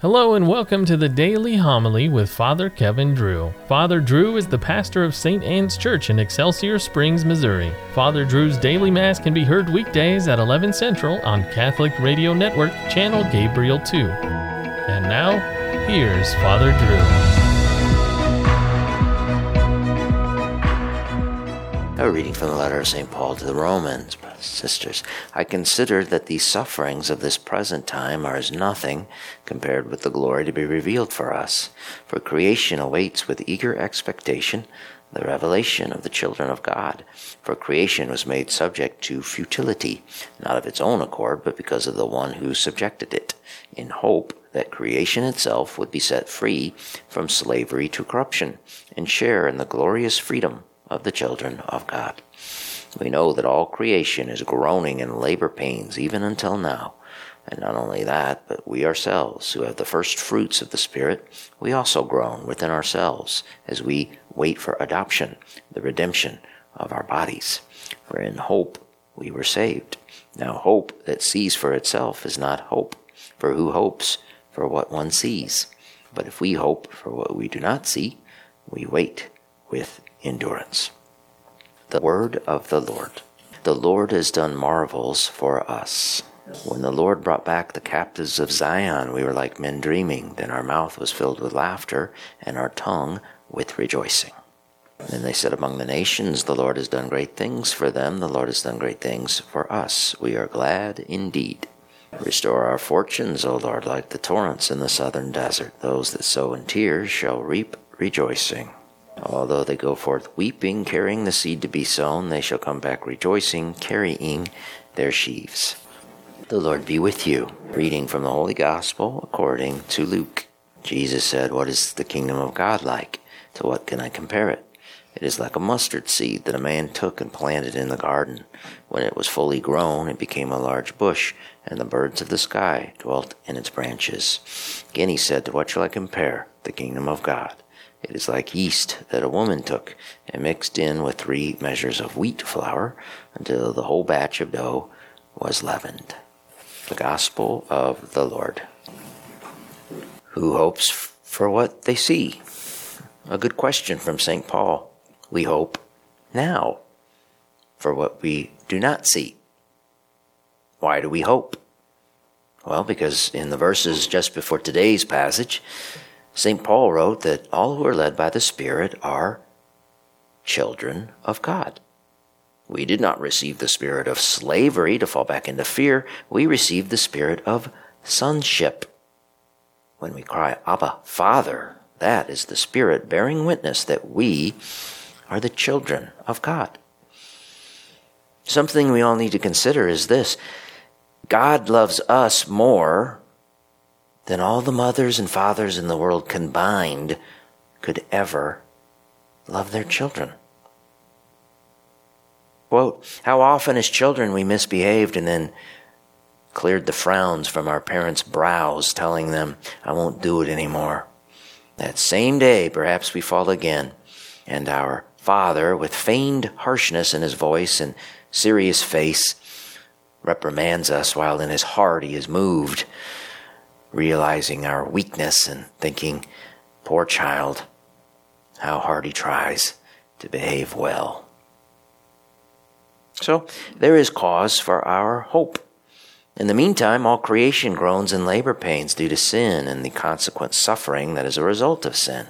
Hello and welcome to the Daily Homily with Father Kevin Drew. Father Drew is the pastor of St. Anne's Church in Excelsior Springs, Missouri. Father Drew's daily mass can be heard weekdays at 11 Central on Catholic Radio Network, channel Gabriel 2. And now, here's Father Drew. A reading from the letter of St. Paul to the Romans, sisters. I consider that the sufferings of this present time are as nothing compared with the glory to be revealed for us. For creation awaits with eager expectation the revelation of the children of God. For creation was made subject to futility, not of its own accord, but because of the one who subjected it, in hope that creation itself would be set free from slavery to corruption, and share in the glorious freedom of the children of God. We know that all creation is groaning in labor pains even until now. And not only that, but we ourselves, who have the first fruits of the Spirit, we also groan within ourselves as we wait for adoption, the redemption of our bodies. For in hope we were saved. Now, hope that sees for itself is not hope, for who hopes for what one sees? But if we hope for what we do not see, we wait with endurance. The word of the Lord. The Lord has done marvels for us. When the Lord brought back the captives of Zion, we were like men dreaming. Then our mouth was filled with laughter, and our tongue with rejoicing. Then they said among the nations, The Lord has done great things for them. The Lord has done great things for us. We are glad indeed. Restore our fortunes, O Lord, like the torrents in the southern desert. Those that sow in tears shall reap rejoicing. Although they go forth weeping, carrying the seed to be sown, they shall come back rejoicing, carrying their sheaves. The Lord be with you. Reading from the Holy Gospel according to Luke. Jesus said, What is the kingdom of God like? To what can I compare it? It is like a mustard seed that a man took and planted in the garden. When it was fully grown, it became a large bush, and the birds of the sky dwelt in its branches. Again he said, To what shall I compare the kingdom of God? It is like yeast that a woman took and mixed in with three measures of wheat flour until the whole batch of dough was leavened. The Gospel of the Lord. Who hopes for what they see? A good question from St. Paul. We hope now for what we do not see. Why do we hope? Well, because in the verses just before today's passage, St. Paul wrote that all who are led by the Spirit are children of God. We did not receive the spirit of slavery to fall back into fear. We received the spirit of sonship. When we cry, Abba, Father, that is the Spirit bearing witness that we are the children of God. Something we all need to consider is this God loves us more than all the mothers and fathers in the world combined could ever love their children. Quote, How often as children we misbehaved and then cleared the frowns from our parents' brows, telling them, I won't do it anymore. That same day, perhaps we fall again, and our father, with feigned harshness in his voice and serious face, reprimands us while in his heart he is moved realizing our weakness and thinking, poor child, how hard he tries to behave well. So there is cause for our hope. In the meantime, all creation groans in labor pains due to sin and the consequent suffering that is a result of sin.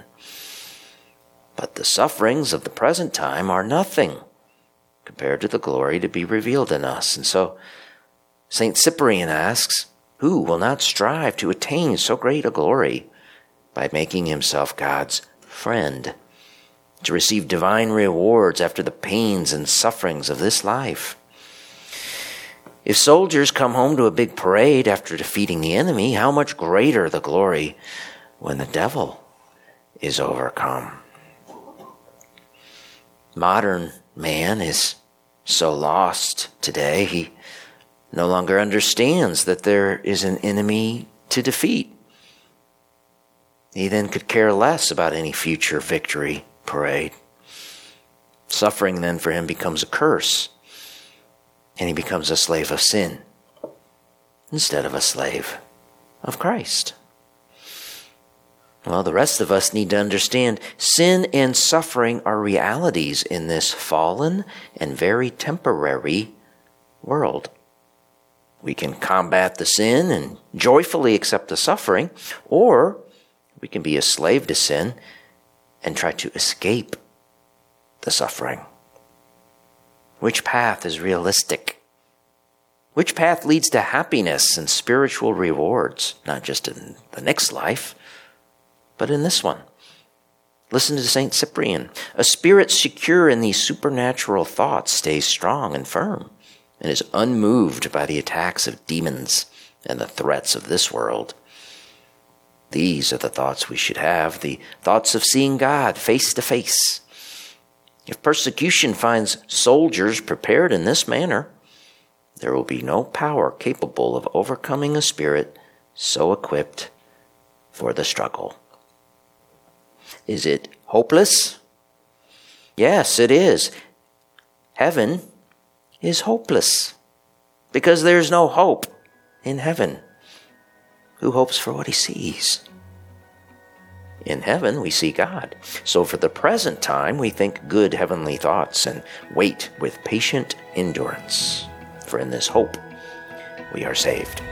But the sufferings of the present time are nothing compared to the glory to be revealed in us. And so St. Cyprian asks, who will not strive to attain so great a glory by making himself God's friend, to receive divine rewards after the pains and sufferings of this life? If soldiers come home to a big parade after defeating the enemy, how much greater the glory when the devil is overcome? Modern man is so lost today, he no longer understands that there is an enemy to defeat. He then could care less about any future victory parade. Suffering then for him becomes a curse, and he becomes a slave of sin instead of a slave of Christ. Well, the rest of us need to understand sin and suffering are realities in this fallen and very temporary world. We can combat the sin and joyfully accept the suffering, or we can be a slave to sin and try to escape the suffering. Which path is realistic? Which path leads to happiness and spiritual rewards, not just in the next life, but in this one? Listen to St. Cyprian. A spirit secure in these supernatural thoughts stays strong and firm and is unmoved by the attacks of demons and the threats of this world. These are the thoughts we should have the thoughts of seeing God face to face. If persecution finds soldiers prepared in this manner, there will be no power capable of overcoming a spirit so equipped for the struggle. Is it hopeless? Yes, it is. Heaven is hopeless because there's no hope in heaven. Who hopes for what he sees? In heaven, we see God. So for the present time, we think good heavenly thoughts and wait with patient endurance. For in this hope, we are saved.